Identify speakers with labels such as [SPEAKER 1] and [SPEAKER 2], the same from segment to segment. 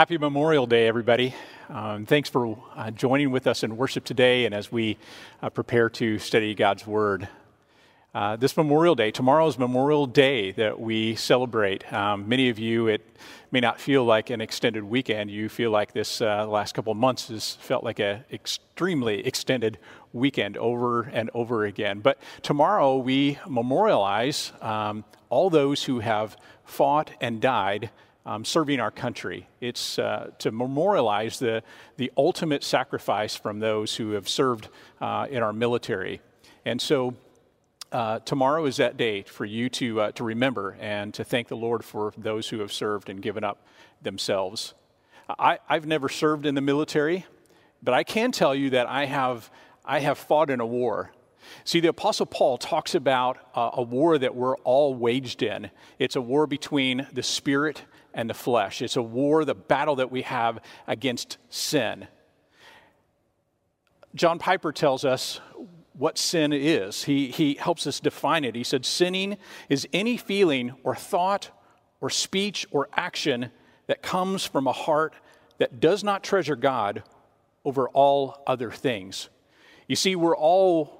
[SPEAKER 1] Happy Memorial Day, everybody. Um, thanks for uh, joining with us in worship today and as we uh, prepare to study God's Word. Uh, this Memorial Day, tomorrow is Memorial Day that we celebrate. Um, many of you, it may not feel like an extended weekend. You feel like this uh, last couple of months has felt like an extremely extended weekend over and over again. But tomorrow we memorialize um, all those who have fought and died um, serving our country. It's uh, to memorialize the, the ultimate sacrifice from those who have served uh, in our military. And so uh, tomorrow is that day for you to, uh, to remember and to thank the Lord for those who have served and given up themselves. I, I've never served in the military, but I can tell you that I have, I have fought in a war. See, the Apostle Paul talks about uh, a war that we're all waged in. It's a war between the spirit and the flesh. It's a war, the battle that we have against sin. John Piper tells us what sin is. He, he helps us define it. He said, Sinning is any feeling or thought or speech or action that comes from a heart that does not treasure God over all other things. You see, we're all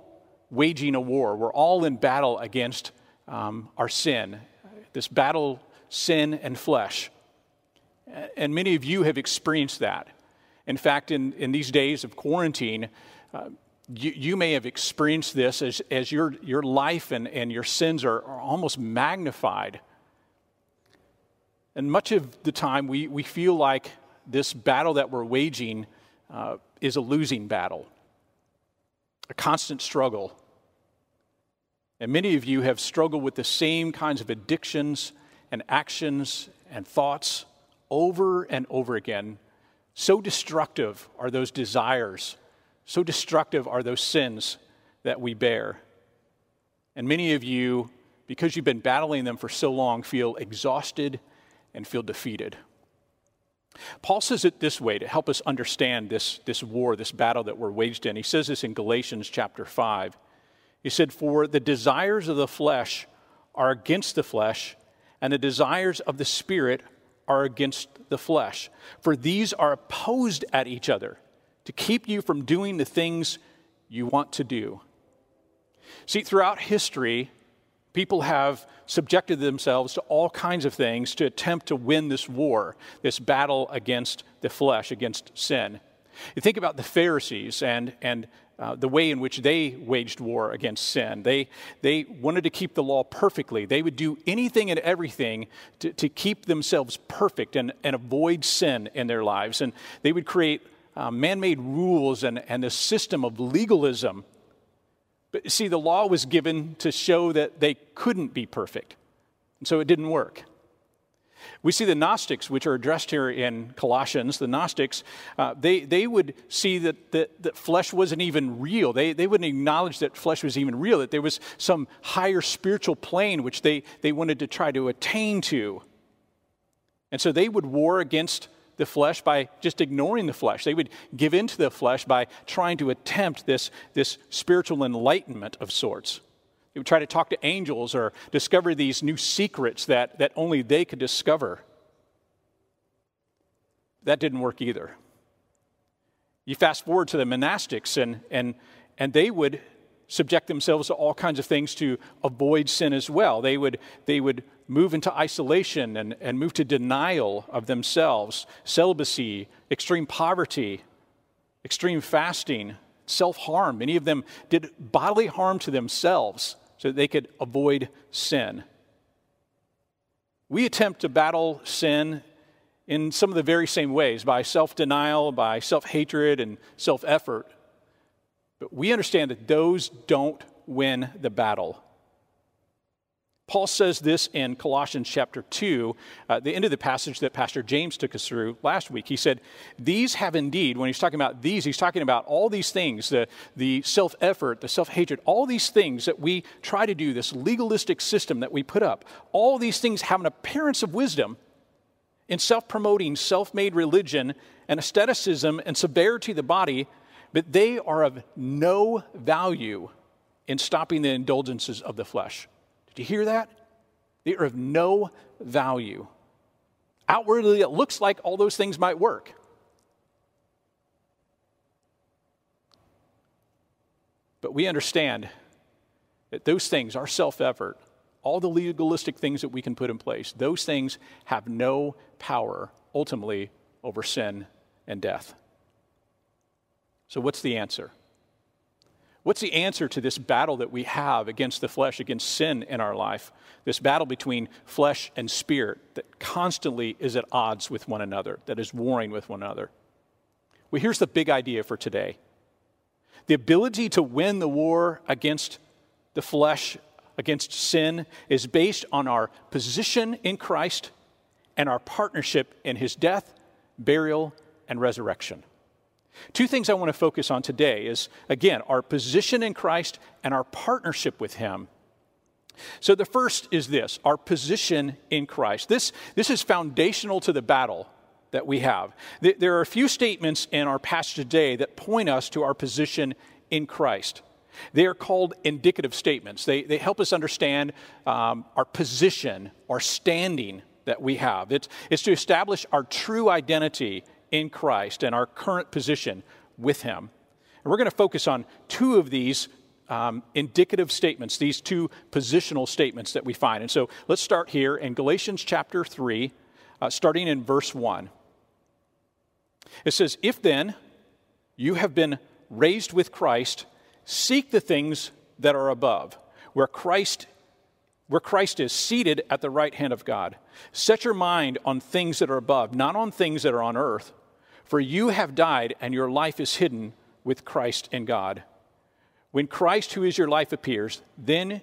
[SPEAKER 1] waging a war, we're all in battle against um, our sin, this battle, sin and flesh. And many of you have experienced that. In fact, in, in these days of quarantine, uh, you, you may have experienced this as, as your, your life and, and your sins are, are almost magnified. And much of the time, we, we feel like this battle that we're waging uh, is a losing battle, a constant struggle. And many of you have struggled with the same kinds of addictions and actions and thoughts over and over again. So destructive are those desires so destructive are those sins that we bear. And many of you, because you've been battling them for so long, feel exhausted and feel defeated. Paul says it this way to help us understand this, this war, this battle that we're waged in. He says this in Galatians chapter 5. He said, For the desires of the flesh are against the flesh, and the desires of the spirit are against the flesh. For these are opposed at each other to keep you from doing the things you want to do. See, throughout history, people have subjected themselves to all kinds of things to attempt to win this war, this battle against the flesh, against sin. You think about the Pharisees and, and uh, the way in which they waged war against sin. They, they wanted to keep the law perfectly. They would do anything and everything to, to keep themselves perfect and, and avoid sin in their lives. And they would create uh, man made rules and, and a system of legalism. But see, the law was given to show that they couldn't be perfect. And so it didn't work. We see the Gnostics, which are addressed here in Colossians, the Gnostics, uh, they, they would see that, that, that flesh wasn't even real. They, they wouldn't acknowledge that flesh was even real, that there was some higher spiritual plane which they, they wanted to try to attain to. And so they would war against the flesh by just ignoring the flesh. They would give in to the flesh by trying to attempt this, this spiritual enlightenment of sorts. They would try to talk to angels or discover these new secrets that, that only they could discover. That didn't work either. You fast forward to the monastics, and, and, and they would subject themselves to all kinds of things to avoid sin as well. They would, they would move into isolation and, and move to denial of themselves, celibacy, extreme poverty, extreme fasting, self harm. Many of them did bodily harm to themselves so that they could avoid sin. We attempt to battle sin in some of the very same ways by self denial, by self hatred, and self effort. But we understand that those don't win the battle. Paul says this in Colossians chapter 2, uh, the end of the passage that Pastor James took us through last week. He said, These have indeed, when he's talking about these, he's talking about all these things the, the self effort, the self hatred, all these things that we try to do, this legalistic system that we put up. All these things have an appearance of wisdom in self promoting, self made religion and asceticism and severity of the body but they are of no value in stopping the indulgences of the flesh. Did you hear that? They are of no value. Outwardly, it looks like all those things might work. But we understand that those things, our self effort, all the legalistic things that we can put in place, those things have no power ultimately over sin and death. So, what's the answer? What's the answer to this battle that we have against the flesh, against sin in our life? This battle between flesh and spirit that constantly is at odds with one another, that is warring with one another. Well, here's the big idea for today the ability to win the war against the flesh, against sin, is based on our position in Christ and our partnership in his death, burial, and resurrection. Two things I want to focus on today is again, our position in Christ and our partnership with him. So the first is this, our position in Christ. This, this is foundational to the battle that we have. There are a few statements in our passage today that point us to our position in Christ. They are called indicative statements. They, they help us understand um, our position, our standing that we have. It's, it's to establish our true identity in Christ and our current position with Him. And we're going to focus on two of these um, indicative statements, these two positional statements that we find. And so let's start here in Galatians chapter 3, uh, starting in verse 1. It says, If then you have been raised with Christ, seek the things that are above, where Christ where Christ is seated at the right hand of God. Set your mind on things that are above, not on things that are on earth. For you have died, and your life is hidden with Christ in God. When Christ, who is your life, appears, then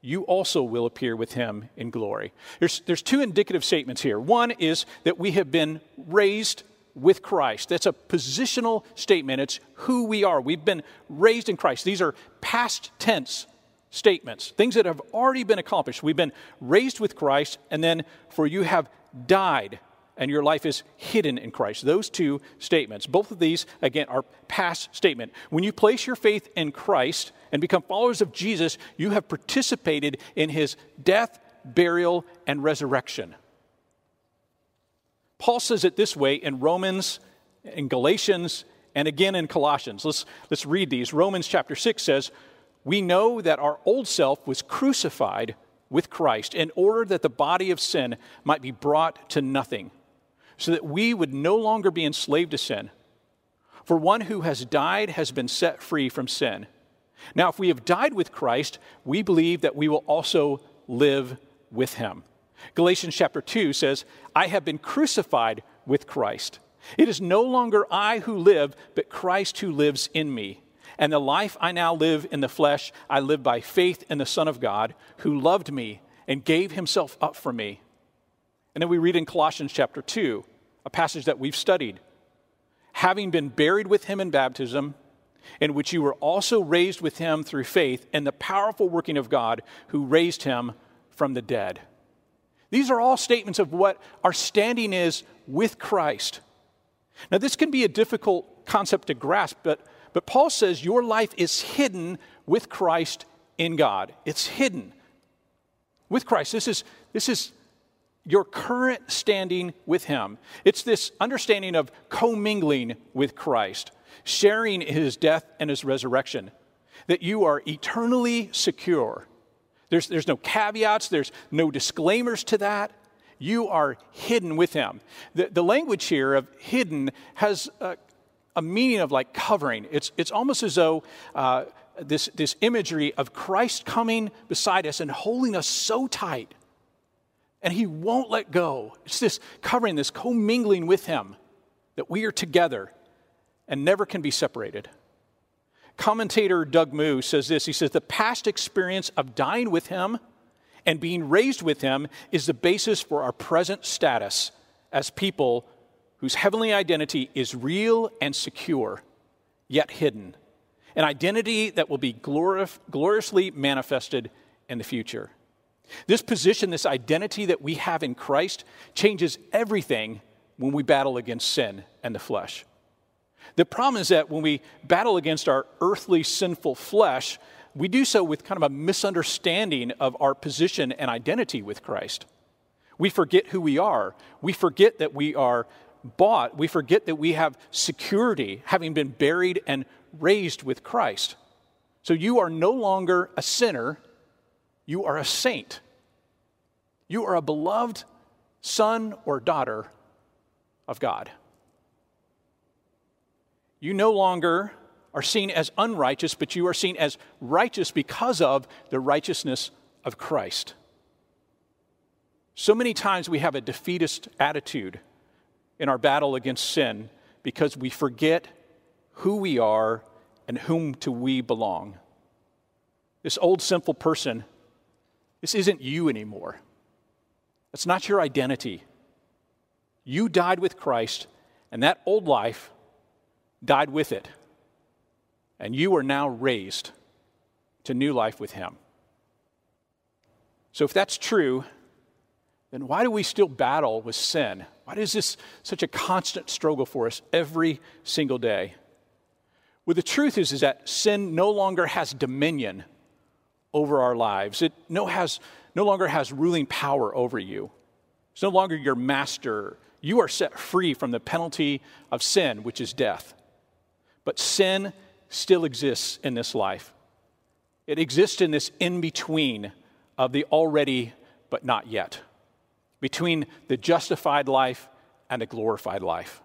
[SPEAKER 1] you also will appear with him in glory. There's, there's two indicative statements here. One is that we have been raised with Christ. That's a positional statement. It's who we are. We've been raised in Christ. These are past tense statements, things that have already been accomplished. We've been raised with Christ, and then for you have died, and your life is hidden in Christ. Those two statements, both of these, again, are past statement. When you place your faith in Christ and become followers of Jesus, you have participated in his death, burial, and resurrection. Paul says it this way in Romans, in Galatians, and again in Colossians. Let's, let's read these. Romans chapter 6 says, We know that our old self was crucified with Christ in order that the body of sin might be brought to nothing, so that we would no longer be enslaved to sin. For one who has died has been set free from sin. Now, if we have died with Christ, we believe that we will also live with him. Galatians chapter 2 says, I have been crucified with Christ. It is no longer I who live, but Christ who lives in me. And the life I now live in the flesh, I live by faith in the Son of God, who loved me and gave himself up for me. And then we read in Colossians chapter 2, a passage that we've studied. Having been buried with him in baptism, in which you were also raised with him through faith in the powerful working of God who raised him from the dead. These are all statements of what our standing is with Christ. Now, this can be a difficult concept to grasp, but, but Paul says your life is hidden with Christ in God. It's hidden with Christ. This is, this is your current standing with Him. It's this understanding of commingling with Christ, sharing His death and His resurrection, that you are eternally secure there's, there's no caveats, there's no disclaimers to that. You are hidden with him. The, the language here of hidden has a, a meaning of like covering. It's, it's almost as though uh, this, this imagery of Christ coming beside us and holding us so tight, and he won't let go. It's this covering, this commingling with him, that we are together and never can be separated. Commentator Doug Moo says this He says, The past experience of dying with him and being raised with him is the basis for our present status as people whose heavenly identity is real and secure, yet hidden. An identity that will be glorif- gloriously manifested in the future. This position, this identity that we have in Christ, changes everything when we battle against sin and the flesh. The problem is that when we battle against our earthly sinful flesh, we do so with kind of a misunderstanding of our position and identity with Christ. We forget who we are. We forget that we are bought. We forget that we have security, having been buried and raised with Christ. So you are no longer a sinner, you are a saint. You are a beloved son or daughter of God. You no longer are seen as unrighteous, but you are seen as righteous because of the righteousness of Christ. So many times we have a defeatist attitude in our battle against sin because we forget who we are and whom to we belong. This old sinful person, this isn't you anymore. That's not your identity. You died with Christ, and that old life died with it. And you are now raised to new life with Him. So, if that's true, then why do we still battle with sin? Why is this such a constant struggle for us every single day? Well, the truth is, is that sin no longer has dominion over our lives. It no, has, no longer has ruling power over you. It's no longer your master. You are set free from the penalty of sin, which is death. But sin still exists in this life. It exists in this in between of the already but not yet, between the justified life and the glorified life.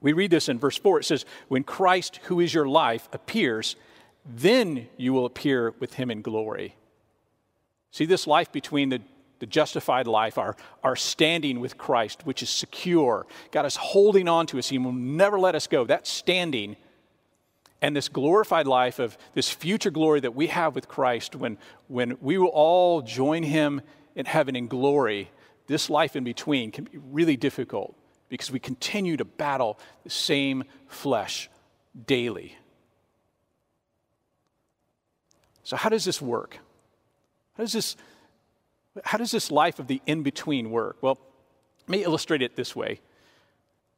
[SPEAKER 1] We read this in verse 4. It says, When Christ, who is your life, appears, then you will appear with him in glory. See, this life between the, the justified life, our, our standing with Christ, which is secure, got us holding on to us. He will never let us go. That standing and this glorified life of this future glory that we have with Christ when, when we will all join him in heaven in glory, this life in between can be really difficult because we continue to battle the same flesh daily. So, how does this work? How does this, how does this life of the in between work? Well, let me illustrate it this way.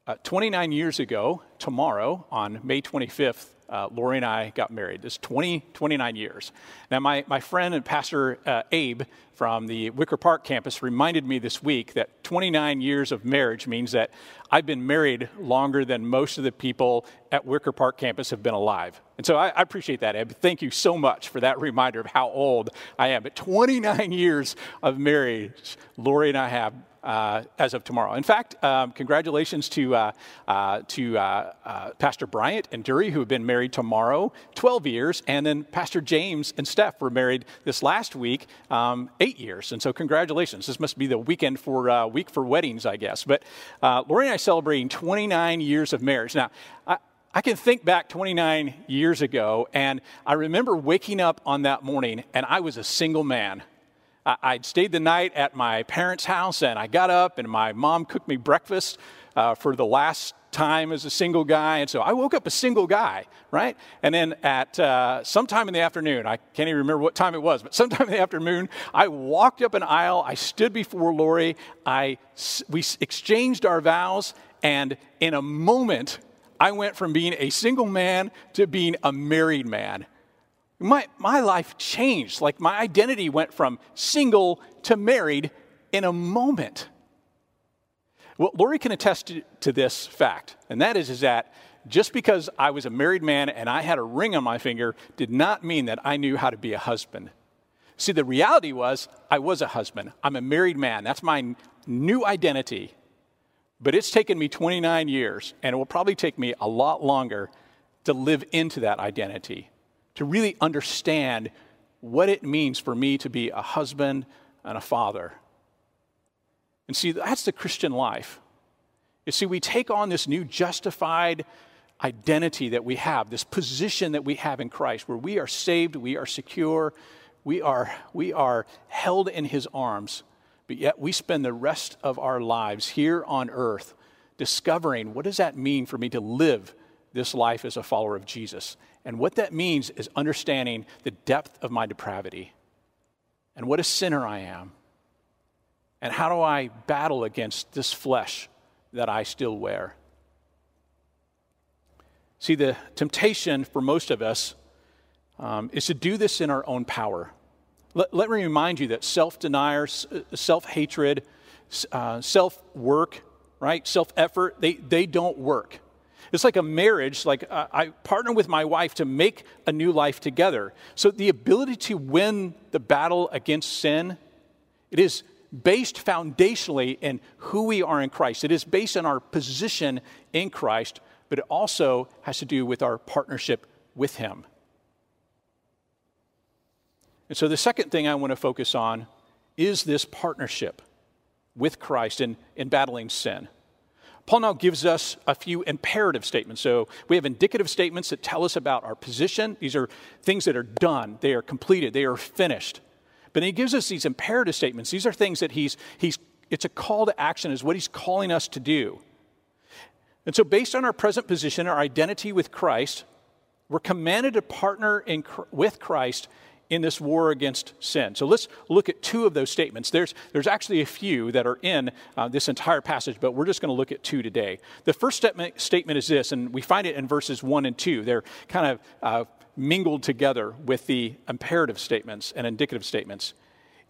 [SPEAKER 1] Uh, 29 years ago, tomorrow, on May 25th, uh, Lori and I got married. This 20, 29 years. Now, my, my friend and Pastor uh, Abe from the Wicker Park campus reminded me this week that 29 years of marriage means that I've been married longer than most of the people at Wicker Park campus have been alive. And so I, I appreciate that, Abe. Thank you so much for that reminder of how old I am. But 29 years of marriage, Lori and I have uh, as of tomorrow. In fact, um, congratulations to, uh, uh, to uh, uh, Pastor Bryant and Dury, who have been married tomorrow, 12 years, and then Pastor James and Steph were married this last week, um, eight years. And so, congratulations. This must be the weekend for uh, week for weddings, I guess. But Lori and I celebrating 29 years of marriage. Now, I, I can think back 29 years ago, and I remember waking up on that morning, and I was a single man. I'd stayed the night at my parents' house and I got up and my mom cooked me breakfast uh, for the last time as a single guy. And so I woke up a single guy, right? And then at uh, sometime in the afternoon, I can't even remember what time it was, but sometime in the afternoon, I walked up an aisle. I stood before Lori. I, we exchanged our vows. And in a moment, I went from being a single man to being a married man my, my life changed. Like my identity went from single to married in a moment. Well, Lori can attest to, to, this fact, and that is, is that just because I was a married man and I had a ring on my finger did not mean that I knew how to be a husband. See, the reality was I was a husband. I'm a married man. That's my new identity. But it's taken me 29 years, and it will probably take me a lot longer to live into that identity to really understand what it means for me to be a husband and a father. And see, that's the Christian life. You see, we take on this new justified identity that we have, this position that we have in Christ, where we are saved, we are secure, we are, we are held in his arms, but yet we spend the rest of our lives here on earth discovering what does that mean for me to live this life as a follower of Jesus. And what that means is understanding the depth of my depravity and what a sinner I am. And how do I battle against this flesh that I still wear? See, the temptation for most of us um, is to do this in our own power, Let, let me remind you that self denial, self hatred, uh, self work, right, self effort, they, they don't work. It's like a marriage, like uh, I partner with my wife to make a new life together. So the ability to win the battle against sin, it is based foundationally in who we are in Christ. It is based on our position in Christ, but it also has to do with our partnership with Him. And so the second thing I want to focus on is this partnership with Christ in, in battling sin. Paul now gives us a few imperative statements. So we have indicative statements that tell us about our position. These are things that are done, they are completed, they are finished. But he gives us these imperative statements. These are things that he's, he's it's a call to action, is what he's calling us to do. And so, based on our present position, our identity with Christ, we're commanded to partner in, with Christ in this war against sin. So let's look at two of those statements. There's, there's actually a few that are in uh, this entire passage, but we're just going to look at two today. The first statement, statement is this, and we find it in verses 1 and 2. They're kind of uh, mingled together with the imperative statements and indicative statements.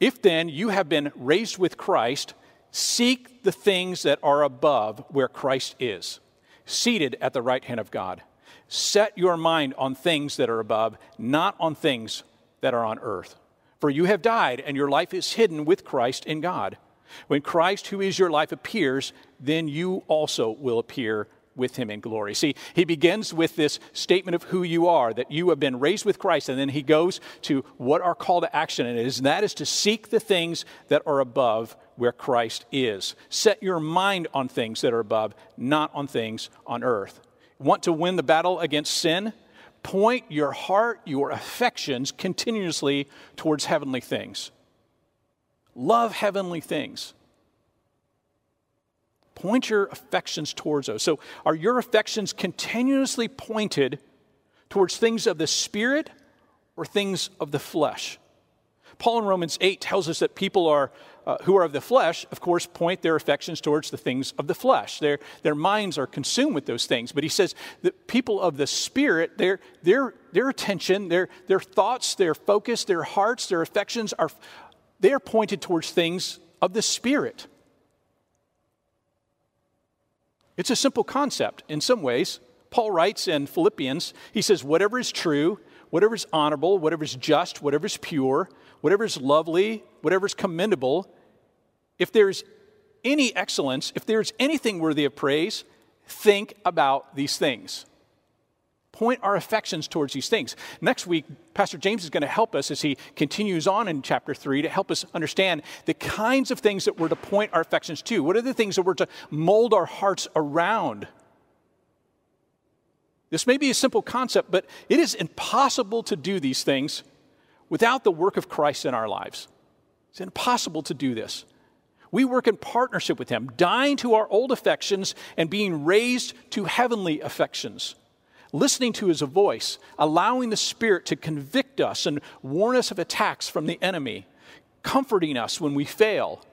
[SPEAKER 1] If then you have been raised with Christ, seek the things that are above where Christ is, seated at the right hand of God. Set your mind on things that are above, not on things that are on earth. For you have died, and your life is hidden with Christ in God. When Christ, who is your life, appears, then you also will appear with him in glory. See, he begins with this statement of who you are, that you have been raised with Christ, and then he goes to what our call to action is, and that is to seek the things that are above where Christ is. Set your mind on things that are above, not on things on earth. Want to win the battle against sin? Point your heart, your affections continuously towards heavenly things. Love heavenly things. Point your affections towards those. So, are your affections continuously pointed towards things of the Spirit or things of the flesh? Paul in Romans 8 tells us that people are, uh, who are of the flesh, of course, point their affections towards the things of the flesh. Their, their minds are consumed with those things. But he says that people of the Spirit, their, their, their attention, their, their thoughts, their focus, their hearts, their affections are, they are pointed towards things of the Spirit. It's a simple concept in some ways. Paul writes in Philippians, he says, whatever is true, whatever is honorable, whatever is just, whatever is pure, whatever is lovely, whatever is commendable, if there's any excellence, if there's anything worthy of praise, think about these things. Point our affections towards these things. Next week, Pastor James is going to help us as he continues on in chapter 3 to help us understand the kinds of things that we're to point our affections to. What are the things that we're to mold our hearts around? This may be a simple concept, but it is impossible to do these things without the work of Christ in our lives. It's impossible to do this. We work in partnership with Him, dying to our old affections and being raised to heavenly affections. Listening to His voice, allowing the Spirit to convict us and warn us of attacks from the enemy, comforting us when we fail,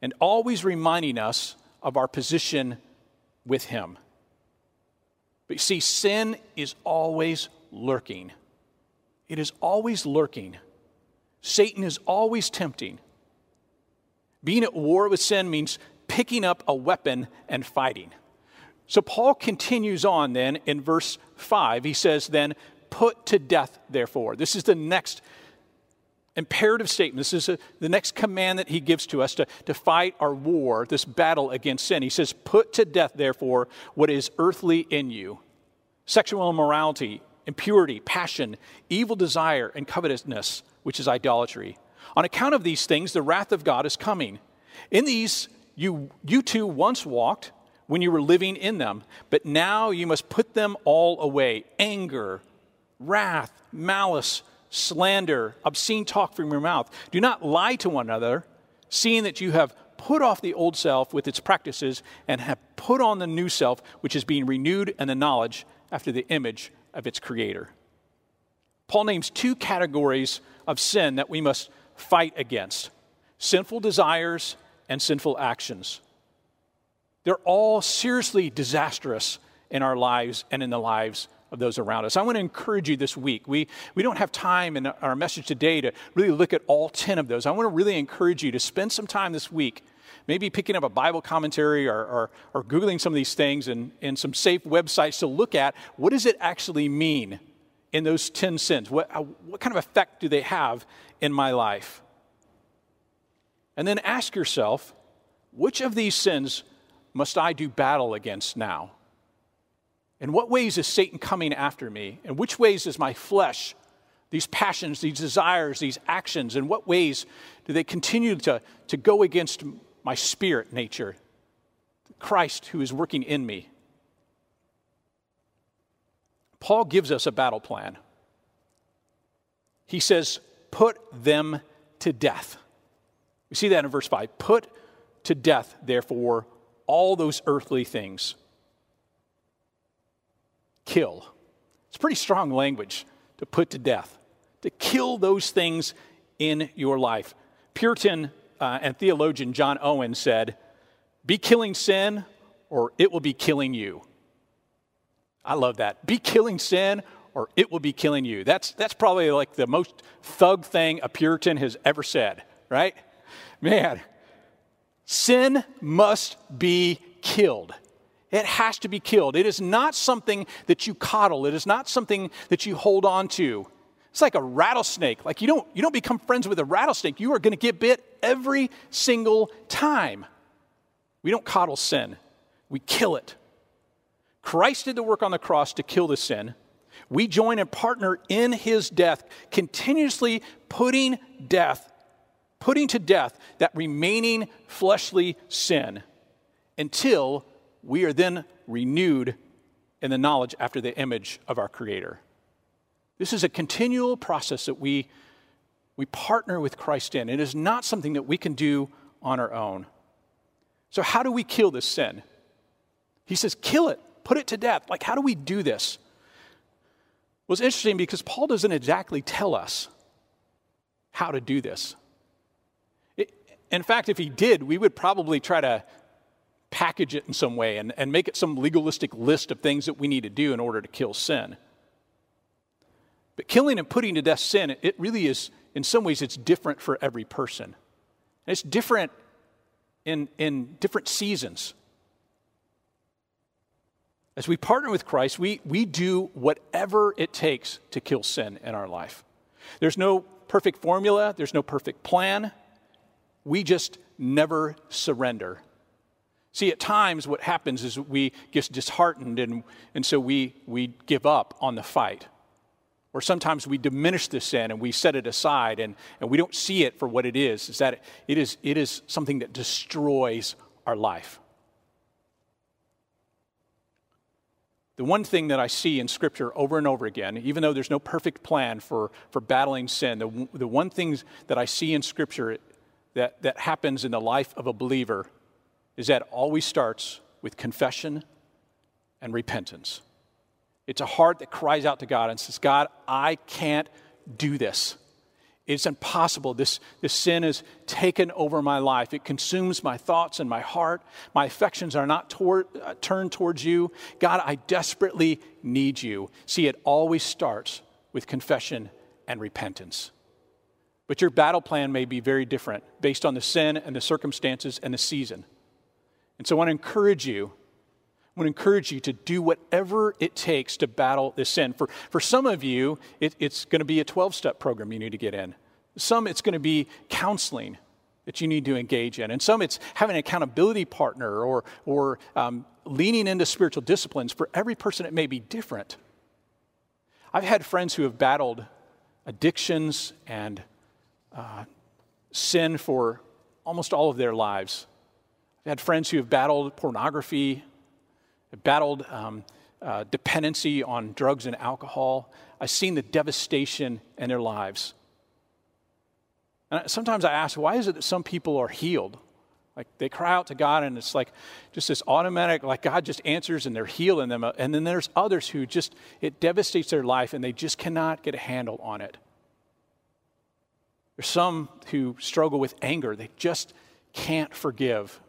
[SPEAKER 1] and always reminding us of our position with Him. But you see, sin is always lurking. It is always lurking. Satan is always tempting. Being at war with sin means picking up a weapon and fighting. So Paul continues on then in verse 5. He says, Then put to death, therefore. This is the next imperative statement. This is a, the next command that he gives to us to, to fight our war, this battle against sin. He says, Put to death, therefore, what is earthly in you sexual immorality, impurity, passion, evil desire, and covetousness, which is idolatry. On account of these things, the wrath of God is coming. In these, you, you too once walked when you were living in them, but now you must put them all away anger, wrath, malice, slander, obscene talk from your mouth. Do not lie to one another, seeing that you have put off the old self with its practices and have put on the new self, which is being renewed in the knowledge after the image of its creator. Paul names two categories of sin that we must fight against sinful desires and sinful actions. They're all seriously disastrous in our lives and in the lives of those around us. I want to encourage you this week. We, we don't have time in our message today to really look at all 10 of those. I want to really encourage you to spend some time this week, maybe picking up a Bible commentary or, or, or Googling some of these things and, and some safe websites to look at what does it actually mean in those 10 sins? What, uh, what kind of effect do they have in my life? And then ask yourself, which of these sins must I do battle against now? In what ways is Satan coming after me? In which ways is my flesh, these passions, these desires, these actions, in what ways do they continue to, to go against my spirit nature? Christ who is working in me. Paul gives us a battle plan. He says, Put them to death. We see that in verse 5. Put to death, therefore, all those earthly things. Kill. It's pretty strong language to put to death, to kill those things in your life. Puritan uh, and theologian John Owen said, Be killing sin, or it will be killing you. I love that. Be killing sin, or it will be killing you. That's, that's probably like the most thug thing a Puritan has ever said, right? Man, sin must be killed. It has to be killed. It is not something that you coddle. It is not something that you hold on to. It's like a rattlesnake. Like you don't, you don't become friends with a rattlesnake. You are going to get bit every single time. We don't coddle sin, we kill it. Christ did the work on the cross to kill the sin. We join and partner in his death, continuously putting death, putting to death that remaining fleshly sin until we are then renewed in the knowledge after the image of our Creator. This is a continual process that we, we partner with Christ in. It is not something that we can do on our own. So, how do we kill this sin? He says, kill it put it to death. Like, how do we do this? Well, it's interesting because Paul doesn't exactly tell us how to do this. It, in fact, if he did, we would probably try to package it in some way and, and make it some legalistic list of things that we need to do in order to kill sin. But killing and putting to death sin, it really is, in some ways, it's different for every person. And it's different in, in different seasons. As we partner with Christ, we, we do whatever it takes to kill sin in our life. There's no perfect formula, there's no perfect plan. We just never surrender. See, at times what happens is we get disheartened and, and so we, we give up on the fight. Or sometimes we diminish the sin and we set it aside and, and we don't see it for what it is, is that it is, it is something that destroys our life. The one thing that I see in Scripture over and over again, even though there's no perfect plan for, for battling sin, the, the one thing that I see in Scripture that, that happens in the life of a believer is that always starts with confession and repentance. It's a heart that cries out to God and says, God, I can't do this. It's impossible. This, this sin has taken over my life. It consumes my thoughts and my heart. My affections are not toward, uh, turned towards you. God, I desperately need you. See, it always starts with confession and repentance. But your battle plan may be very different based on the sin and the circumstances and the season. And so I want to encourage you I want to encourage you to do whatever it takes to battle this sin. For, for some of you, it, it's going to be a 12 step program you need to get in. Some, it's going to be counseling that you need to engage in. And some, it's having an accountability partner or, or um, leaning into spiritual disciplines. For every person, it may be different. I've had friends who have battled addictions and uh, sin for almost all of their lives. I've had friends who have battled pornography, battled um, uh, dependency on drugs and alcohol. I've seen the devastation in their lives. And sometimes I ask, why is it that some people are healed? Like they cry out to God, and it's like just this automatic, like God just answers and they're healing them. And then there's others who just, it devastates their life and they just cannot get a handle on it. There's some who struggle with anger, they just can't forgive.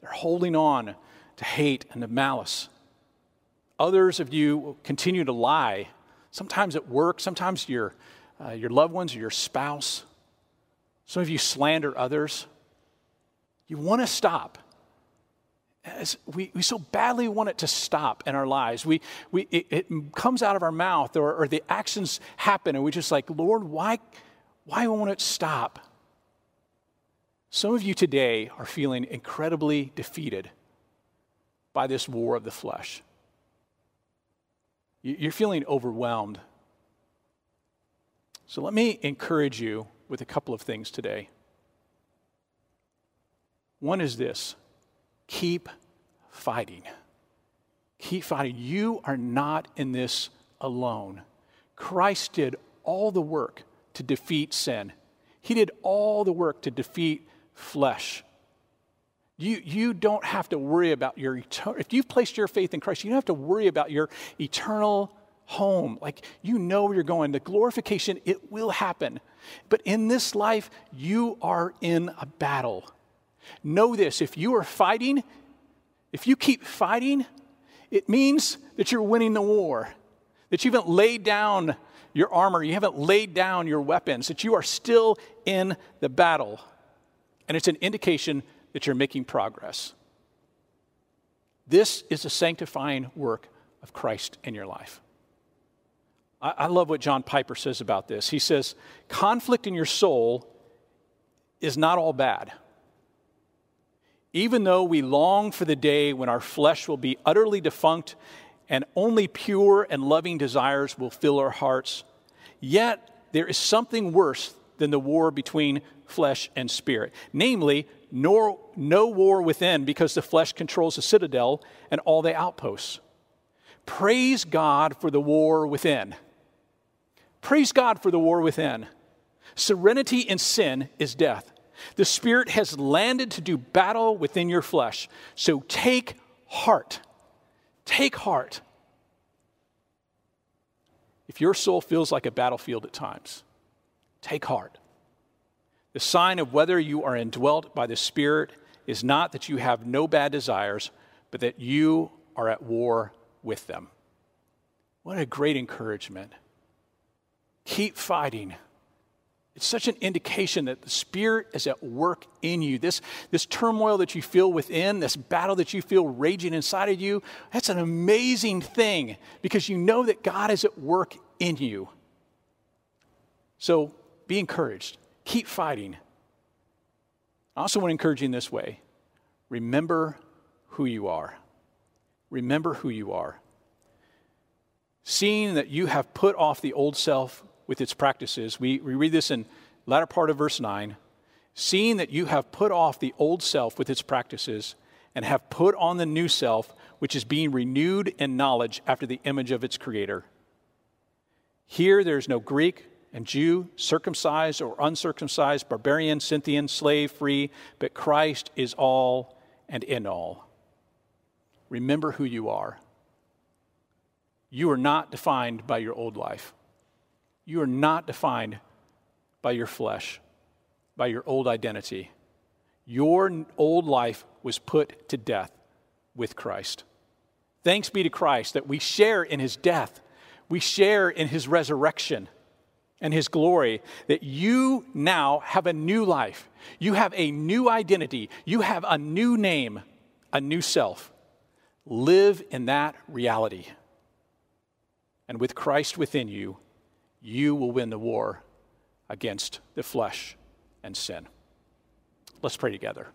[SPEAKER 1] They're holding on to hate and to malice. Others of you continue to lie, sometimes at work, sometimes your, uh, your loved ones or your spouse. Some of you slander others. You want to stop. As we, we so badly want it to stop in our lives. We, we, it, it comes out of our mouth or, or the actions happen, and we just like, Lord, why, why won't it stop? Some of you today are feeling incredibly defeated by this war of the flesh. You're feeling overwhelmed. So let me encourage you with a couple of things today. One is this keep fighting. Keep fighting. You are not in this alone. Christ did all the work to defeat sin, He did all the work to defeat flesh. You, you don't have to worry about your eternal, if you've placed your faith in Christ, you don't have to worry about your eternal home. Like you know where you're going. The glorification, it will happen. But in this life, you are in a battle. Know this if you are fighting, if you keep fighting, it means that you're winning the war, that you haven't laid down your armor, you haven't laid down your weapons, that you are still in the battle. And it's an indication that you're making progress. This is the sanctifying work of Christ in your life. I, I love what John Piper says about this. He says, conflict in your soul is not all bad. Even though we long for the day when our flesh will be utterly defunct and only pure and loving desires will fill our hearts, yet there is something worse than the war between flesh and spirit. Namely, nor, no war within because the flesh controls the citadel and all the outposts. Praise God for the war within. Praise God for the war within. Serenity in sin is death. The Spirit has landed to do battle within your flesh. So take heart. Take heart. If your soul feels like a battlefield at times, take heart. The sign of whether you are indwelt by the Spirit is not that you have no bad desires, but that you are at war with them. What a great encouragement. Keep fighting. It's such an indication that the Spirit is at work in you. This, this turmoil that you feel within, this battle that you feel raging inside of you, that's an amazing thing because you know that God is at work in you. So be encouraged. Keep fighting. I also want to encourage you in this way remember who you are. Remember who you are. Seeing that you have put off the old self with its practices, we, we read this in latter part of verse 9. Seeing that you have put off the old self with its practices and have put on the new self, which is being renewed in knowledge after the image of its creator. Here there is no Greek and Jew, circumcised or uncircumcised, barbarian, Scythian, slave, free, but Christ is all and in all. Remember who you are. You are not defined by your old life. You are not defined by your flesh, by your old identity. Your old life was put to death with Christ. Thanks be to Christ that we share in his death, we share in his resurrection and his glory that you now have a new life. You have a new identity. You have a new name, a new self. Live in that reality. And with Christ within you, you will win the war against the flesh and sin. Let's pray together.